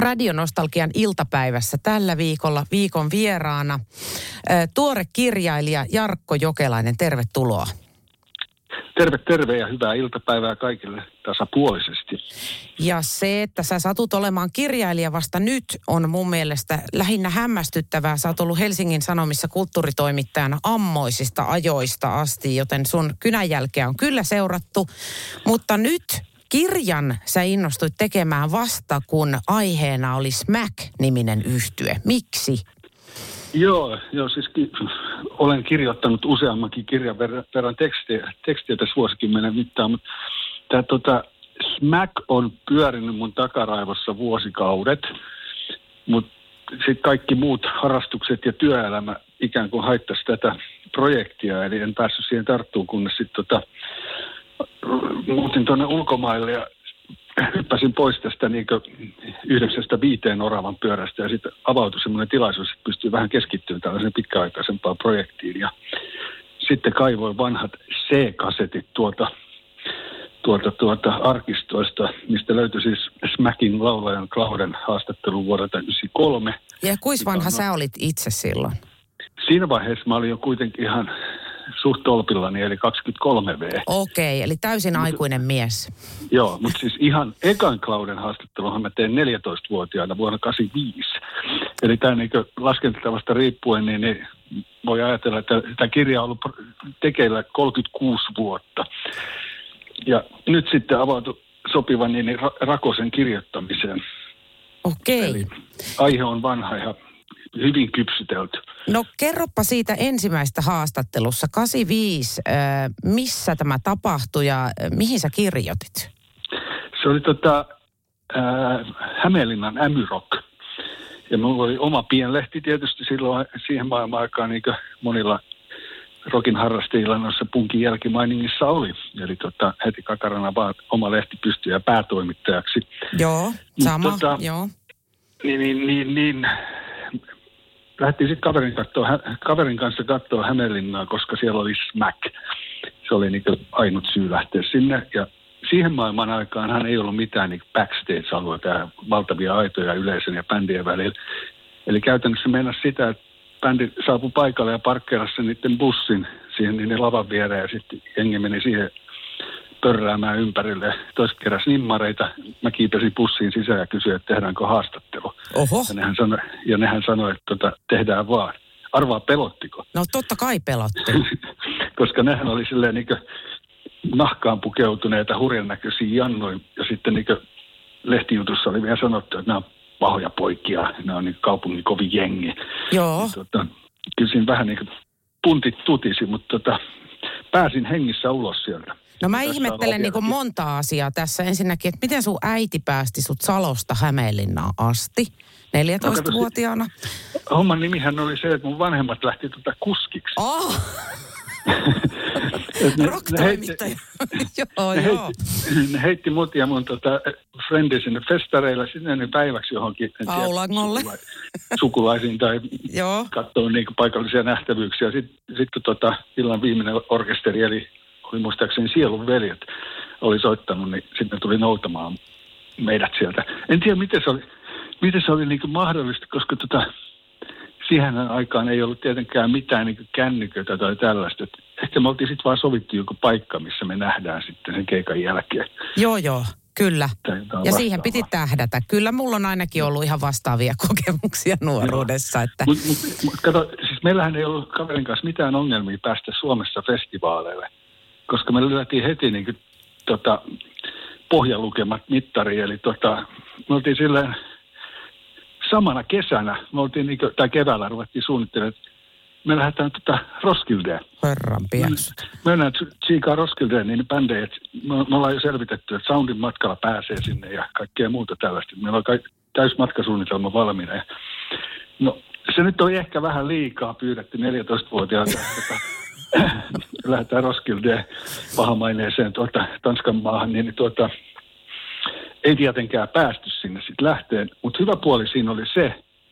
Radionostalgian iltapäivässä tällä viikolla viikon vieraana tuore kirjailija Jarkko Jokelainen. Tervetuloa. Terve, terve ja hyvää iltapäivää kaikille tasapuolisesti. Ja se, että sä satut olemaan kirjailija vasta nyt, on mun mielestä lähinnä hämmästyttävää. Sä oot ollut Helsingin Sanomissa kulttuuritoimittajana ammoisista ajoista asti, joten sun kynänjälkeä on kyllä seurattu. Mutta nyt kirjan sä innostuit tekemään vasta, kun aiheena oli Smack-niminen yhtye. Miksi? Joo, joo siis ki- olen kirjoittanut useammankin kirjan verran, verran tekstiä, tekstiä tässä vuosikymmenen mittaan, mutta tämä tota, Smack on pyörinyt mun takaraivossa vuosikaudet, mutta sitten kaikki muut harrastukset ja työelämä ikään kuin haittaisi tätä projektia, eli en päässyt siihen tarttuun, kunnes sitten tota, muutin tuonne ulkomaille ja hyppäsin pois tästä niin yhdeksästä viiteen oravan pyörästä ja sitten avautui semmoinen tilaisuus, että pystyy vähän keskittymään tällaiseen pitkäaikaisempaan projektiin. Ja sitten kaivoin vanhat C-kasetit tuolta, tuolta, tuolta arkistoista, mistä löytyi siis Smackin laulajan Clauden haastattelu vuodelta 1993. Ja kuis vanha sä olit itse silloin? Siinä vaiheessa mä olin jo kuitenkin ihan suht tolpillani, eli 23V. Okei, okay, eli täysin Mut, aikuinen mies. Joo, mutta siis ihan ekan Clauden haastatteluhan mä tein 14-vuotiaana vuonna 85. Eli tämä niin laskentatavasta riippuen, niin, niin voi ajatella, että tämä kirja on ollut tekeillä 36 vuotta. Ja nyt sitten avautui sopivan niin Rakosen kirjoittamiseen. Okei. Eli aihe on vanha ja hyvin kypsytelty. No kerropa siitä ensimmäistä haastattelussa, 85, missä tämä tapahtui ja mihin sä kirjoitit? Se oli tota, äh, Hämeenlinnan Ämyrok. Ja mulla oli oma pienlehti tietysti silloin siihen maailman aikaan, niin kuin monilla rokin harrastajilla noissa punkin jälkimainingissa oli. Eli tota, heti kakarana vaan oma lehti pystyy ja päätoimittajaksi. Joo, sama, tota, joo. Niin, niin, niin, niin lähdettiin sitten kaverin, kaverin kanssa katsoa Hämeenlinnaa, koska siellä oli Smack. Se oli niin ainut syy lähteä sinne. Ja siihen maailman aikaan hän ei ollut mitään niin backstage-alueita, valtavia aitoja yleisön ja bändien välillä. Eli käytännössä mennä sitä, että bändi saapui paikalle ja parkkeerasi sen niiden bussin siihen niin lavan viereen ja sitten jengi meni siihen pörräämään ympärille. Toiset keräs nimmareita. Mä kiipesin pussiin sisään ja kysyin, että tehdäänkö haastattelu. Oho. Ja nehän sanoi, ja nehän sanoi että tota, tehdään vaan. Arvaa pelottiko? No totta kai pelotti. Koska nehän oli silleen niin nahkaan pukeutuneita hurjan näköisiä jannoin. Ja sitten niin lehtijutussa oli vielä sanottu, että nämä on pahoja poikia, nämä on niin kaupungin kovin jengi. Joo. Tota, kyllä vähän niin kuin puntit tutisi, mutta tota, pääsin hengissä ulos sieltä. No mä ihmettelen niin monta asiaa tässä. Ensinnäkin, että miten sun äiti päästi sut Salosta Hämeenlinnaan asti 14-vuotiaana? No, homman nimihän oli se, että mun vanhemmat lähti tuota kuskiksi. Oh. Rock-toimittaja. joo, ne joo. Heitti, ne heitti mut ja mun tota, frendi sinne festareilla sinne päiväksi johonkin. Aulangolle. sukulaisiin tai katsoa niin paikallisia nähtävyyksiä. Sitten sit, kun tota, illan viimeinen orkesteri, eli oli muistaakseni Sielun veljet, oli soittanut, niin sitten tuli noutamaan meidät sieltä. En tiedä, miten se oli, miten se oli niin mahdollista, koska tota, siihen aikaan ei ollut tietenkään mitään niin kännyköitä tai tällaista. Et ehkä me oltiin sitten vaan sovittu joku paikka, missä me nähdään sitten sen keikan jälkeen. Joo, joo. Kyllä. Ja siihen piti tähdätä. Kyllä mulla on ainakin ollut ihan vastaavia kokemuksia nuoruudessa. Että... Mutta mut, mut, kato, siis meillähän ei ollut kaverin kanssa mitään ongelmia päästä Suomessa festivaaleille koska me lyötiin heti niin kuin, tota, pohjalukemat mittari, eli tota, me oltiin silleen samana kesänä, me oltiin niin kuin, tai keväällä ruvettiin suunnittelemaan, me lähdetään tota Roskildeen. Herran piaksut. Me mennään tsiikaa Roskildeen, niin bändejä, me, me ollaan jo selvitetty, että Soundin matkalla pääsee sinne ja kaikkea muuta tällaista. Meillä on täys matkasuunnitelma valmiina. Ja, no, se nyt on ehkä vähän liikaa pyydetty 14-vuotiaalta. lähdetään Roskilde pahamaineeseen tuota, Tanskan maahan, niin tuota, ei tietenkään päästy sinne sitten lähteen. Mutta hyvä puoli siinä oli se,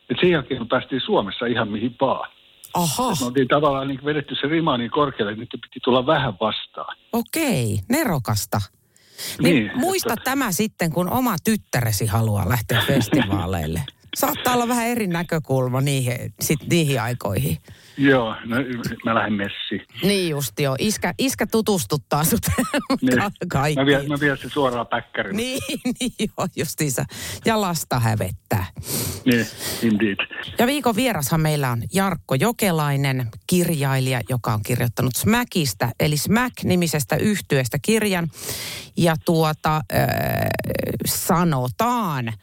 että sen jälkeen päästiin Suomessa ihan mihin vaan. Aha. me oltiin tavallaan niin vedetty se rima niin korkealle, että nyt piti tulla vähän vastaan. Okei, nerokasta. Niin, niin muista että... tämä sitten, kun oma tyttäresi haluaa lähteä festivaaleille. Saattaa olla vähän eri näkökulma niihin, sit niihin aikoihin. Joo, no, mä lähden messiin. Niin just joo. Iskä, iskä tutustuttaa sut niin. kaikkiin. Mä vien, mä vien se suoraan päkkärin. Niin, niin joo, justiinsa. Ja lasta hävettää. Niin, indeed. Ja viikon vierashan meillä on Jarkko Jokelainen, kirjailija, joka on kirjoittanut Smäkistä, eli Smack-nimisestä yhtyeestä kirjan. Ja tuota, äh, sanotaan,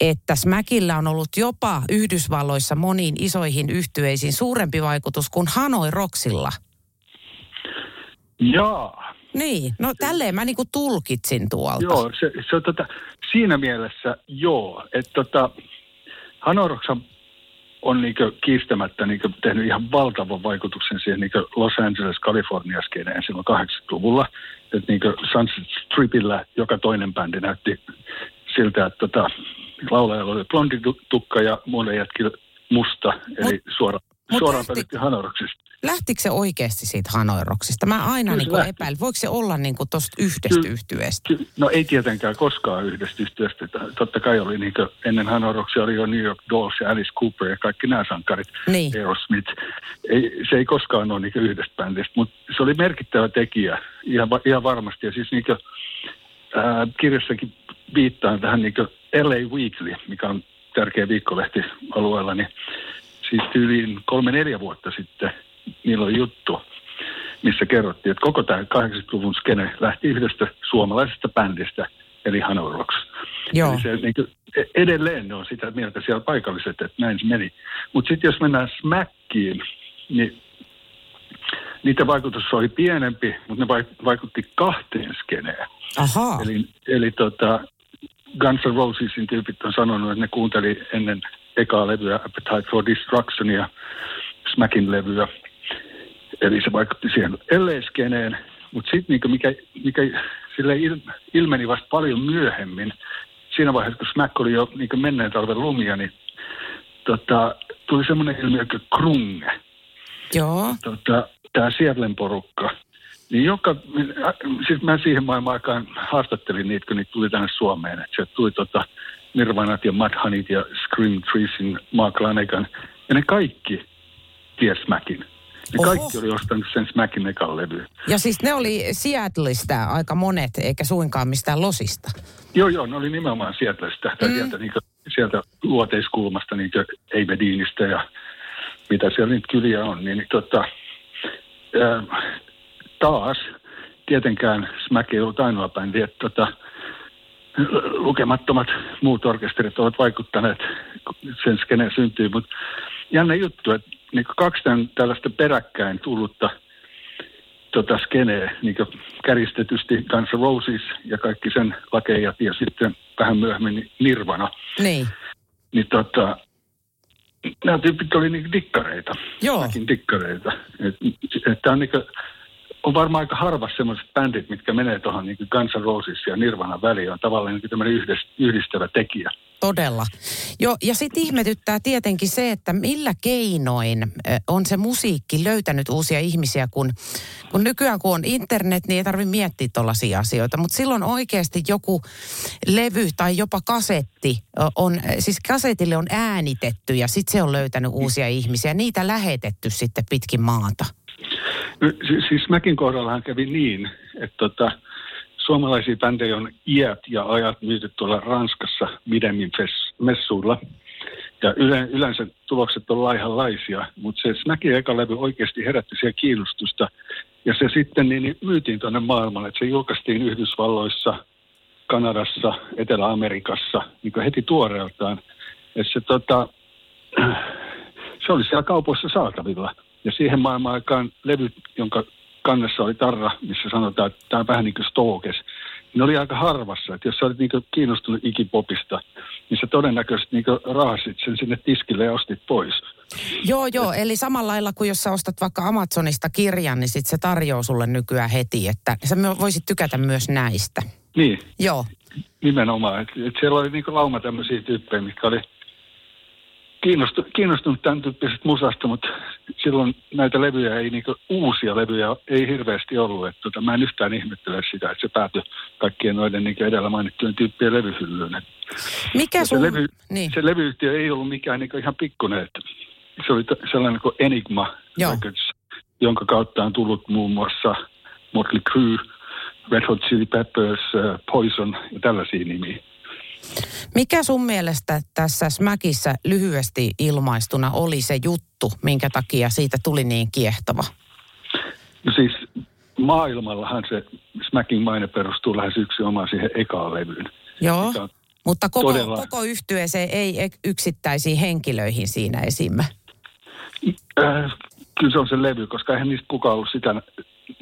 että Smäkillä on ollut jopa Yhdysvalloissa moniin isoihin yhtyeisiin suurempi vaikutus kuin Hanoi Roksilla. Joo. Niin, no tälleen mä niinku tulkitsin tuolta. Joo, se, se on tota, siinä mielessä joo, että tota, Hanoi Rokshan on niinku kiistämättä niinku tehnyt ihan valtavan vaikutuksen siihen niinku Los Angeles, California skeneen silloin 80-luvulla. Että niinku Sunset Stripillä joka toinen bändi näytti siltä, että tota, laulajalla oli blondi tukka ja muille jätkillä musta, eli mut, suora, mut suoraan lähti, Hanoroksista. Lähtikö se oikeasti siitä Hanoroksista? Mä aina niin epäilen, voiko se olla niin tuosta yhdestä yhtyeestä? No ei tietenkään koskaan yhdestä yhtyeestä. Totta kai oli niin kuin, ennen Hanoroksia oli jo New York Dolls ja Alice Cooper ja kaikki nämä sankarit, niin. Aerosmith. Ei, se ei koskaan ole niin yhdestä bändistä, mutta se oli merkittävä tekijä ihan, ihan varmasti. Ja siis niin kuin, ää, kirjassakin viittaan tähän niin LA Weekly, mikä on tärkeä viikkolehti alueella, niin siis yli kolme-neljä vuotta sitten niillä oli juttu, missä kerrottiin, että koko tämä 80-luvun skene lähti yhdestä suomalaisesta bändistä, eli Rocks. Joo. Eli se, niin kuin, edelleen ne on sitä mieltä siellä paikalliset, että näin se meni. Mutta sitten jos mennään Smackiin, niin niiden vaikutus oli pienempi, mutta ne vaikutti kahteen skeneen. Aha. Eli, eli tota, Guns N' Rosesin tyypit on sanonut, että ne kuunteli ennen ekaa levyä Appetite for Destruction ja Smackin levyä. Eli se vaikutti siihen LA-skeneen, mutta sitten niinku mikä, mikä sille il, ilmeni vasta paljon myöhemmin, siinä vaiheessa kun Smack oli jo niinku menneen talven lumia, niin tota, tuli semmoinen ilmiö kuin krunge. Joo. Tota, Tämä Seattlen porukka – joka, siis mä siihen maailman aikaan haastattelin niitä, kun niitä tuli tänne Suomeen. Että sieltä tuli tota Nirvanat ja Mudhoneyt ja Scream Treesin Mark Lanegan. Ja ne kaikki ties Smackin. Ne Oho. kaikki oli ostanut sen Smackin ekan levy. Ja siis ne oli Seattleista aika monet, eikä suinkaan mistään Losista. Joo, joo, ne oli nimenomaan Seattleista. Mm. Sieltä, niin kuin, sieltä luoteiskulmasta, niin kuin ja mitä siellä niitä kyliä on. Niin, tota, taas tietenkään Smack ei ollut ainoa bändi, että tota, lukemattomat muut orkesterit ovat vaikuttaneet sen skeneen syntyyn, mutta jännä juttu, että niin kaksi tämän tällaista peräkkäin tullutta tota skeneä, niin kärjistetysti Guns Roses ja kaikki sen lakeijat ja sitten vähän myöhemmin Nirvana. Niin. Niin tota, nämä tyypit oli niin dikkareita. Joo. dikkareita. Että et, on niin on varmaan aika harva sellaiset bändit, mitkä menee tuohon niin Guns N' Roses ja Nirvana väliin, on tavallaan niin tämmöinen yhdistävä tekijä. Todella. Jo, ja sitten ihmetyttää tietenkin se, että millä keinoin on se musiikki löytänyt uusia ihmisiä, kun, kun nykyään kun on internet, niin ei tarvitse miettiä tuollaisia asioita. Mutta silloin oikeasti joku levy tai jopa kasetti on, siis kasetille on äänitetty ja sitten se on löytänyt uusia ihmisiä. Niitä lähetetty sitten pitkin maata. Siis mäkin kohdallahan kävi niin, että tota, suomalaisia bändejä on iät ja ajat myyty tuolla Ranskassa Videmin messuilla. Ja yleensä tulokset on laihanlaisia, mutta se Smackin eka levy oikeasti herätti siellä kiinnostusta. Ja se sitten niin, niin myytiin tuonne maailmalle, että se julkaistiin Yhdysvalloissa, Kanadassa, Etelä-Amerikassa niin heti tuoreeltaan. Että se, tota, se oli siellä kaupoissa saatavilla. Ja siihen maailman aikaan levyt, jonka kannessa oli tarra, missä sanotaan, että tämä on vähän niin kuin Stokes, ne oli aika harvassa. Että jos sä olit niin kiinnostunut ikipopista, niin sä todennäköisesti niin raasit sen sinne tiskille ja ostit pois. Joo, joo. Eli samalla lailla kuin jos sä ostat vaikka Amazonista kirjan, niin sit se tarjoaa sulle nykyään heti, että sä voisit tykätä myös näistä. Niin. Joo. Nimenomaan. Et, et siellä oli niin lauma tämmöisiä tyyppejä, mitkä oli kiinnostunut, kiinnostunut tämän tyyppisestä musasta, mutta silloin näitä levyjä ei, niin uusia levyjä ei hirveästi ollut. Että tota, mä en yhtään ihmettele sitä, että se päätyi kaikkien noiden niin edellä mainittujen tyyppien levyhyllyyn. Mikä sun... se, levy, niin. se levyyhtiö ei ollut mikään niin ihan pikkuinen. Että se oli sellainen kuin Enigma Records, jonka kautta on tullut muun muassa Motley Crue, Red Hot Chili Peppers, uh, Poison ja tällaisia nimiä. Mikä sun mielestä tässä Smäkissä lyhyesti ilmaistuna oli se juttu, minkä takia siitä tuli niin kiehtova? No siis maailmallahan se Smackin maine perustuu lähes yksi oma siihen ekaan levyyn. Joo, mutta koko, todella... koko yhtyeeseen ei yksittäisiin henkilöihin siinä esimme. Äh, kyllä se on se levy, koska eihän niistä kukaan ollut sitä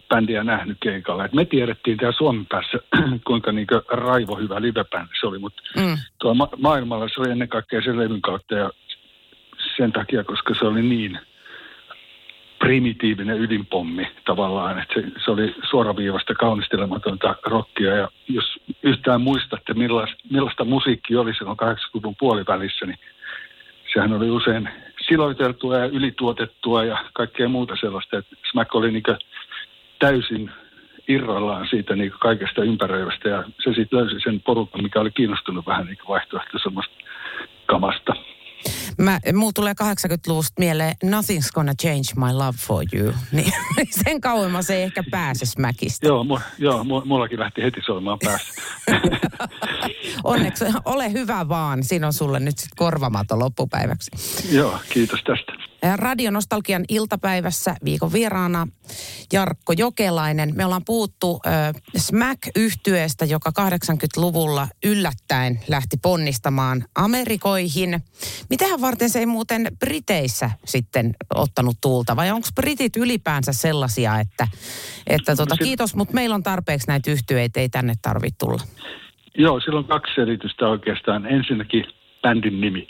bändiä nähnyt keikalla. Et me tiedettiin täällä Suomen päässä, kuinka niin raivo hyvä livebändi se oli, mutta mm. tuolla ma- maailmalla se oli ennen kaikkea sen levyn kautta ja sen takia, koska se oli niin primitiivinen ydinpommi tavallaan, että se, se oli suoraviivasta kaunistelematonta rockia ja jos yhtään muistatte millaista, millaista musiikki oli silloin 80-luvun puolivälissä, niin sehän oli usein siloiteltua ja ylituotettua ja kaikkea muuta sellaista, että Smack oli niin täysin irrallaan siitä niin kaikesta ympäröivästä ja se sitten löysi sen porukan, mikä oli kiinnostunut vähän niin vaihtoehtoisemmasta kamasta. Mä, mulla tulee 80-luvusta mieleen Nothing's gonna change my love for you. Niin, sen kauemmas ei ehkä pääse smäkistä. Joo, mu, joo mu, mullakin lähti heti soimaan päässä. Onneksi ole hyvä vaan. Siinä on sulle nyt sit korvamaton loppupäiväksi. Joo, kiitos tästä. Radionostalgian iltapäivässä viikon vieraana Jarkko Jokelainen. Me ollaan puhuttu äh, Smack-yhtyeestä, joka 80-luvulla yllättäen lähti ponnistamaan Amerikoihin. Mitähän varten se ei muuten Briteissä sitten ottanut tuulta? Vai onko britit ylipäänsä sellaisia, että, että tota, kiitos, mutta meillä on tarpeeksi näitä yhtyeitä, ei tänne tarvitse tulla? Joo, sillä on kaksi selitystä oikeastaan. Ensinnäkin bändin nimi,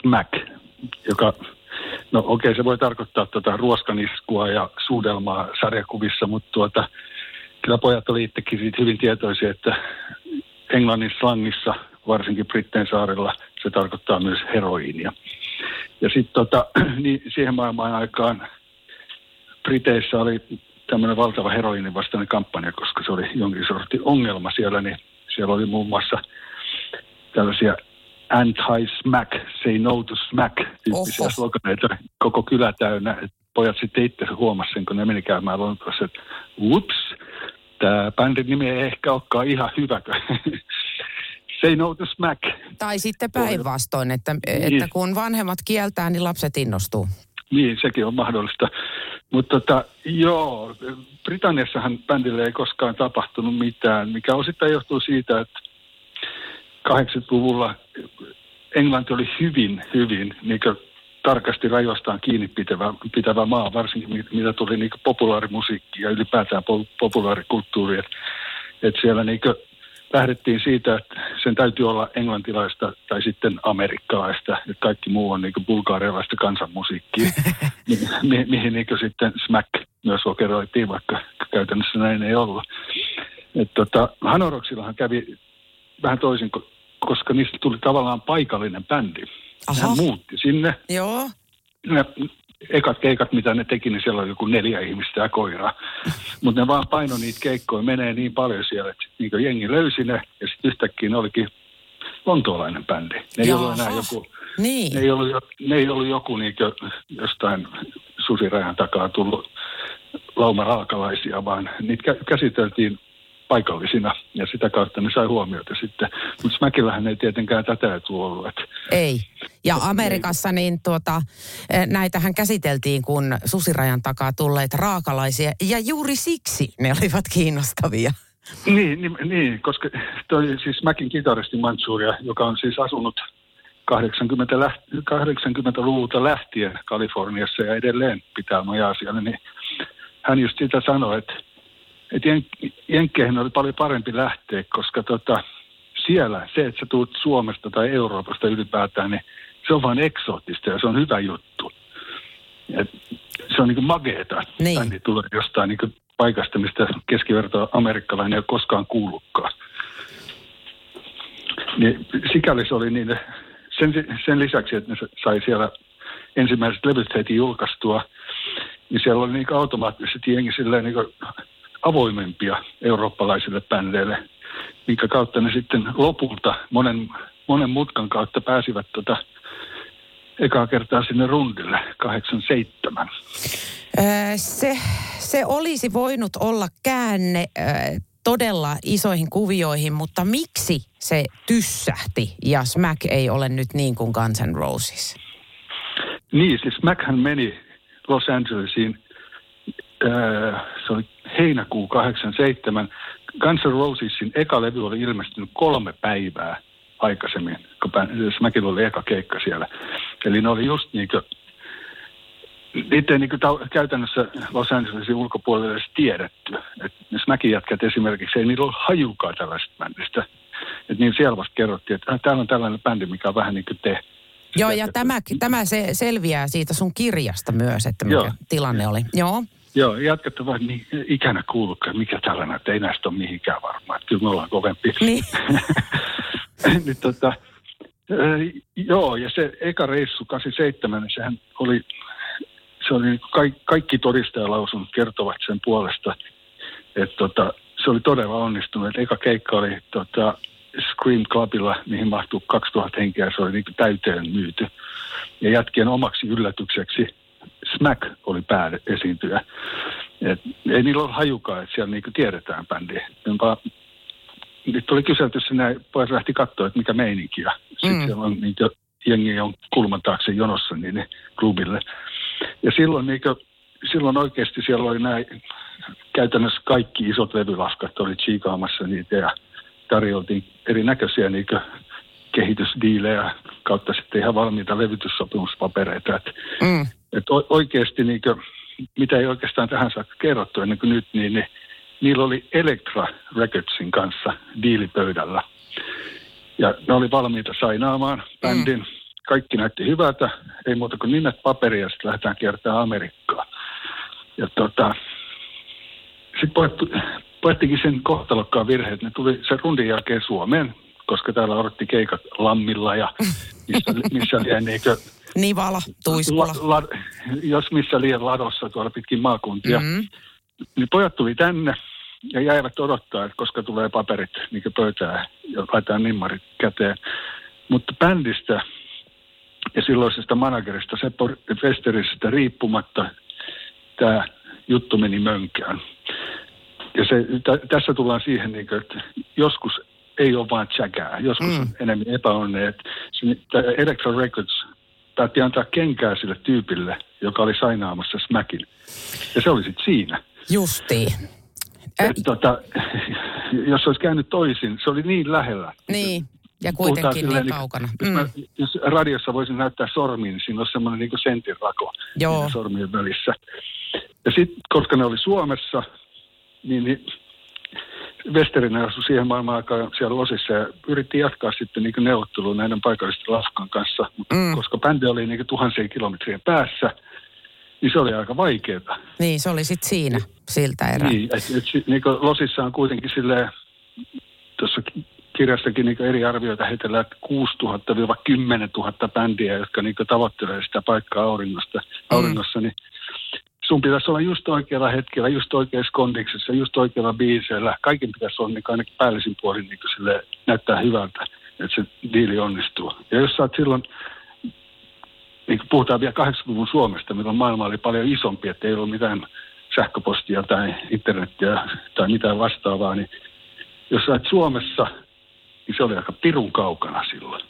Smack, joka No okei, okay, se voi tarkoittaa tuota ruoskaniskua ja suudelmaa sarjakuvissa, mutta tuota, kyllä pojat oli itsekin siitä hyvin tietoisia, että englannin slangissa, varsinkin Britteen saarella, se tarkoittaa myös heroiinia. Ja sitten tota, niin siihen maailmaan aikaan Briteissä oli tämmöinen valtava heroinin vastainen kampanja, koska se oli jonkin sortin ongelma siellä, niin siellä oli muun muassa tällaisia anti-smack, say no to smack tyyppisiä sloganeita koko kylä täynnä. Et pojat sitten itse huomasivat sen, kun ne meni käymään Lontoossa, että whoops, tämä bändin nimi ei ehkä olekaan ihan hyvä. say no to smack. Tai sitten päinvastoin, että, niin. että kun vanhemmat kieltää, niin lapset innostuu. Niin, sekin on mahdollista. Mutta tota, joo, Britanniassahan bändille ei koskaan tapahtunut mitään, mikä osittain johtuu siitä, että 80-luvulla Englanti oli hyvin, hyvin niin tarkasti rajoistaan kiinni pitävä, pitävä maa, varsinkin mitä tuli niin populaarimusiikki ja ylipäätään populaarikulttuuri. Että et siellä niin lähdettiin siitä, että sen täytyy olla englantilaista tai sitten amerikkalaista, että kaikki muu on niin bulgaarialaista kansanmusiikkia, mi- mi- mihin niin sitten Smack myös lokeroitiin, vaikka käytännössä näin ei ollut. Et tota, Hanoroksillahan kävi vähän toisin, koska niistä tuli tavallaan paikallinen bändi. Aha. Hän muutti sinne. Joo. Ne ekat keikat, mitä ne teki, niin siellä oli joku neljä ihmistä ja koira. Mutta ne vaan paino niitä keikkoja, menee niin paljon siellä, että niin jengi löysi ne ja sitten yhtäkkiä ne olikin lontoolainen bändi. Ne ei ollut enää joku, niin. ne ei ollut, ne ei ollut joku niin jostain susirajan takaa tullut lauma raakalaisia, vaan niitä käsiteltiin paikallisina ja sitä kautta ne sai huomiota sitten. Mutta Smäkillähän ei tietenkään tätä etu ollut. Että ei. Ja Amerikassa niin tuota, e, näitähän käsiteltiin kun susirajan takaa tulleet raakalaisia ja juuri siksi ne olivat kiinnostavia. Niin, niin, niin koska toi siis Mäkin kitaristi Manchuria, joka on siis asunut 80 läht, 80-luvulta lähtien Kaliforniassa ja edelleen pitää nojaa siellä, niin hän just sitä sanoi, että että jen, Jenkkeihin oli paljon parempi lähteä, koska tota, siellä se, että sä tulet Suomesta tai Euroopasta ylipäätään, niin se on vain eksoottista ja se on hyvä juttu. Et se on niin mageeta, niin. bändi tulee jostain niin paikasta, mistä keskiverto amerikkalainen ei ole koskaan kuullutkaan. Niin, sikäli se oli niin sen, sen lisäksi, että ne sai siellä ensimmäiset levyt heti julkaistua, niin siellä oli niin automaattisesti jengi silleen niin avoimempia eurooppalaisille bändeille, minkä kautta ne sitten lopulta monen, monen mutkan kautta pääsivät tota, ekaa kertaa sinne rundille, 87. Se, se olisi voinut olla käänne todella isoihin kuvioihin, mutta miksi se tyssähti ja Smack ei ole nyt niin kuin Guns N' Roses? Niin, siis Smackhän meni Los Angelesiin, se oli heinäkuu 87. Guns N' Rosesin eka levy oli ilmestynyt kolme päivää aikaisemmin, kun Smackilla oli eka keikka siellä. Eli ne oli just niin kuin niitä ei niin ta- käytännössä Los Angelesin ulkopuolelle edes tiedetty. Et Smackin jätkät esimerkiksi, ei niillä ole hajukaan tällaista bändistä. Et niin siellä vasta kerrottiin, että äh, täällä on tällainen bändi, mikä on vähän niin kuin te. Joo, ja tämä, tämä se selviää siitä sun kirjasta myös, että mikä Joo. tilanne oli. Joo. Joo, jatkat ovat niin ikänä kuullutkaan, mikä tällainen, että ei näistä ole mihinkään varmaan. Että kyllä me ollaan kovempi. Niin. niin tota, äh, joo, ja se eka reissu 87, niin sehän oli se oli kaikki, kaikki todistajalausunnot kertovat sen puolesta, että tota, se oli todella onnistunut. Et eka keikka oli tota, Scream Clubilla, mihin mahtuu 2000 henkeä, se oli niin täyteen myyty. Ja jätkien omaksi yllätykseksi Smack oli pääesiintyjä. Et ei niillä ole hajukaan, että siellä niin tiedetään bändi. Jonka, nyt oli kyselty sinne, pois lähti katsoa, että mikä meininki. Ja sitten mm. siellä on niin jengi on kulman taakse jonossa niin klubille. Ja silloin, niin kuin, silloin oikeasti siellä oli näin, käytännössä kaikki isot levylaskat oli chiikaamassa niitä ja tarjoltiin erinäköisiä niin kehitysdiilejä kautta sitten ihan valmiita levytyssopimuspapereita. Että mm. Et oikeasti, niin kuin, mitä ei oikeastaan tähän saakka kerrottu ennen kuin nyt, niin, niin niillä oli Electra Recordsin kanssa diilipöydällä. Ja ne oli valmiita sainaamaan bändin. Mm kaikki näytti hyvältä, ei muuta kuin nimet paperia, sitten lähdetään kiertämään Amerikkaa. Ja tota, sitten poettikin sen kohtalokkaan virhe, että ne tuli sen rundin jälkeen Suomeen, koska täällä odotti keikat Lammilla ja missä, missä liian eikö... Nivala, Tuiskula. La, la, jos missä liian ladossa tuolla pitkin maakuntia. Mm-hmm. Niin pojat tuli tänne ja jäivät odottaa, että koska tulee paperit niin pöytään ja laitetaan nimmarit käteen. Mutta bändistä ja silloisesta managerista Seppo Westeristä riippumatta tämä juttu meni mönkään. Ja se, t- tässä tullaan siihen, niin kuin, että joskus ei ole vain tsäkää, joskus mm. on enemmän epäonne. Electro Records päätti antaa kenkää sille tyypille, joka oli sainaamassa Smackin. Ja se oli sitten siinä. Justiin. Et, tota, jos olisi käynyt toisin, se oli niin lähellä. Niin. Ja kuitenkin niin silleen, kaukana. Mm. Jos, mä, jos radiossa voisin näyttää sormiin, niin siinä on semmoinen niin sentin rako Joo. sormien välissä. Ja sitten, koska ne oli Suomessa, niin, niin Westerinen asui siihen maailman aikaan siellä Losissa ja yritti jatkaa sitten niin neuvottelua näiden paikallisten lafkan kanssa. Mm. Koska bändi oli niin tuhansien kilometrien päässä, niin se oli aika vaikeaa. Niin, se oli sitten siinä siltä erää. Niin, että et, niin Losissa on kuitenkin silleen, tuossa kirjassakin niin eri arvioita heitellään 6 000-10 000 bändiä, jotka niin tavoittelee sitä paikkaa auringosta, mm. auringossa, niin sun pitäisi olla just oikealla hetkellä, just oikeassa kondiksessa, just oikealla biiseillä. Kaiken pitäisi olla niin ainakin päällisin puolin niin sille näyttää hyvältä, että se diili onnistuu. Ja jos sä oot silloin, niin kuin puhutaan vielä 80-luvun Suomesta, milloin maailma oli paljon isompi, että ei ollut mitään sähköpostia tai internettiä tai mitään vastaavaa, niin jos sä oot Suomessa – niin se oli aika pirun kaukana silloin.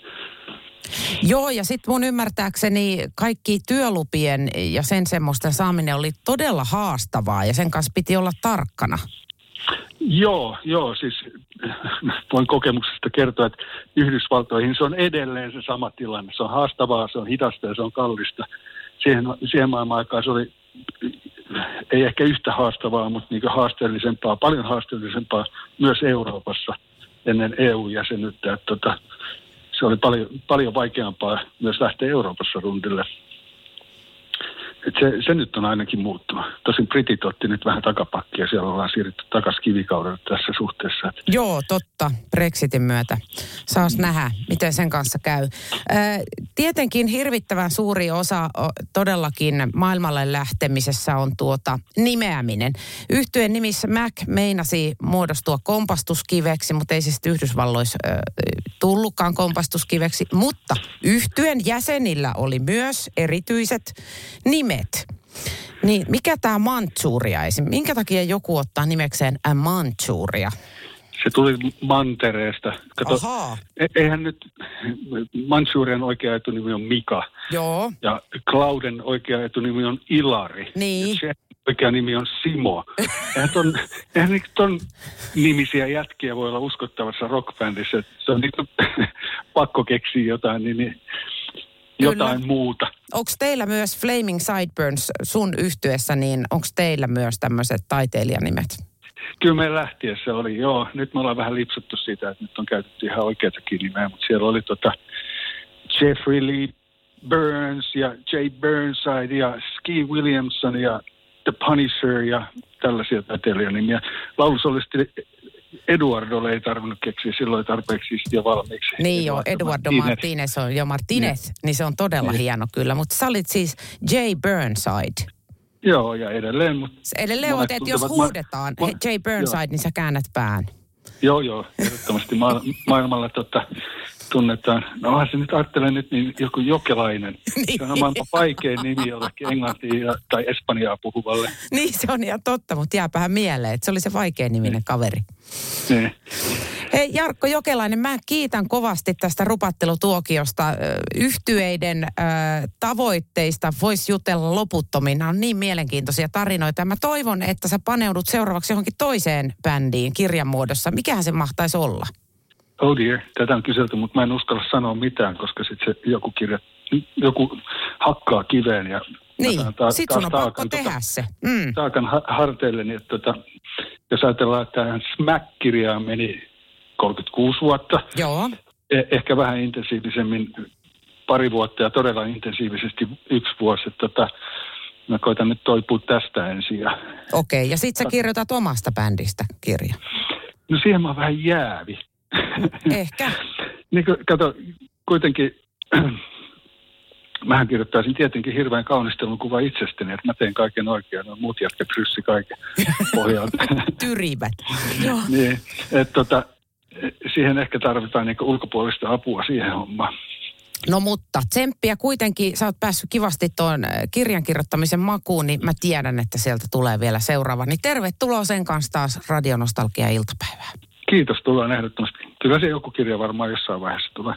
Joo, ja sitten mun ymmärtääkseni kaikki työlupien ja sen semmoista saaminen oli todella haastavaa ja sen kanssa piti olla tarkkana. Joo, joo, siis voin kokemuksesta kertoa, että Yhdysvaltoihin se on edelleen se sama tilanne. Se on haastavaa, se on hidasta ja se on kallista. Siihen, siihen maailman aikaan se oli ei ehkä yhtä haastavaa, mutta niin haasteellisempaa, paljon haasteellisempaa myös Euroopassa – ennen EU-jäsenyyttä. Että tota, se oli paljon, paljon vaikeampaa myös lähteä Euroopassa rundille. Et se, se nyt on ainakin muuttunut. Tosin britit otti nyt vähän takapakkia, siellä ollaan siirrytty takaisin kivikaudelle tässä suhteessa. Joo, totta, Brexitin myötä. Saas nähdä, miten sen kanssa käy. Tietenkin hirvittävän suuri osa todellakin maailmalle lähtemisessä on tuota nimeäminen. Yhtyen nimissä Mac meinasi muodostua kompastuskiveksi, mutta ei siis Yhdysvalloissa tullutkaan kompastuskiveksi. Mutta yhtyen jäsenillä oli myös erityiset nimet. Niin, mikä tämä Manchuria esim. Minkä takia joku ottaa nimekseen Manchuria? Se tuli mantereesta. Kato, e- eihän nyt, Manchurian oikea etunimi on Mika. Joo. Ja Clauden oikea etunimi on Ilari. Niin. Se oikea nimi on Simo. eihän ton, eihän ton nimisiä jätkiä voi olla uskottavassa rockbändissä. Se on niin pakko keksiä jotain, niin, niin jotain Kyllä. muuta. Onko teillä myös Flaming Sideburns sun yhtyessä, niin onko teillä myös tämmöiset taiteilijanimet? Kyllä me lähtiessä oli, joo. Nyt me ollaan vähän lipsuttu siitä, että nyt on käytetty ihan oikeatakin nimeä, mutta siellä oli tota Jeffrey Lee Burns ja Jay Burnside ja Ski Williamson ja The Punisher ja tällaisia taiteilijanimiä. Laulusolisti Eduardolle ei tarvinnut keksiä silloin tarpeeksi ja valmiiksi. Niin joo, Eduardo Martinez, Martinez on jo Martinez, niin, niin se on todella niin. hieno kyllä. Mutta sä olit siis Jay Burnside. Joo, ja edelleen. Mutta edelleen olet, että jos huudetaan ma- Jay Burnside, joo. niin sä käännät pään. Joo, joo, ehdottomasti ma- maailmalla tota, tunnetaan. No se nyt ajattelen nyt niin joku jokelainen. niin. Se on maailman vaikein nimi jollekin englantia tai espanjaa puhuvalle. niin se on ihan totta, mutta jääpähän mieleen, että se oli se vaikein niminen niin. kaveri. Niin. Hei Jarkko Jokelainen, mä kiitän kovasti tästä rupattelutuokiosta. Yhtyeiden äh, tavoitteista voisi jutella loputtomiin. Nämä on niin mielenkiintoisia tarinoita. Mä toivon, että sä paneudut seuraavaksi johonkin toiseen bändiin kirjan muodossa. Mikähän se mahtaisi olla? Oh dear, tätä on kyselty, mutta mä en uskalla sanoa mitään, koska sitten se joku kirja, joku hakkaa kiveen ja niin, ta- sit sun on pakko tehdä tota, se. Mm. Taakan ha- harteille, niin että tota, jos ajatellaan, että tähän Smack-kirjaan meni 36 vuotta. Joo. Eh- ehkä vähän intensiivisemmin pari vuotta ja todella intensiivisesti yksi vuosi. Että tota, mä koitan nyt toipua tästä ensin. Ja... Okei, okay, ja sit sä kirjoitat omasta bändistä kirja. No siihen mä oon vähän jäävi. Ehkä. niin kato, kuitenkin mähän kirjoittaisin tietenkin hirveän kaunistelun kuva itsestäni, että mä teen kaiken oikein, no muut jätkät ryssi kaiken pohjalta. Tyrivät. niin, että tota, siihen ehkä tarvitaan niin ulkopuolista apua siihen hommaan. No mutta tsemppiä kuitenkin, sä oot päässyt kivasti tuon äh, kirjan kirjoittamisen makuun, niin mä tiedän, että sieltä tulee vielä seuraava. Niin tervetuloa sen kanssa taas Radionostalgia iltapäivään. Kiitos, tullaan ehdottomasti. Kyllä se joku kirja varmaan jossain vaiheessa tulee.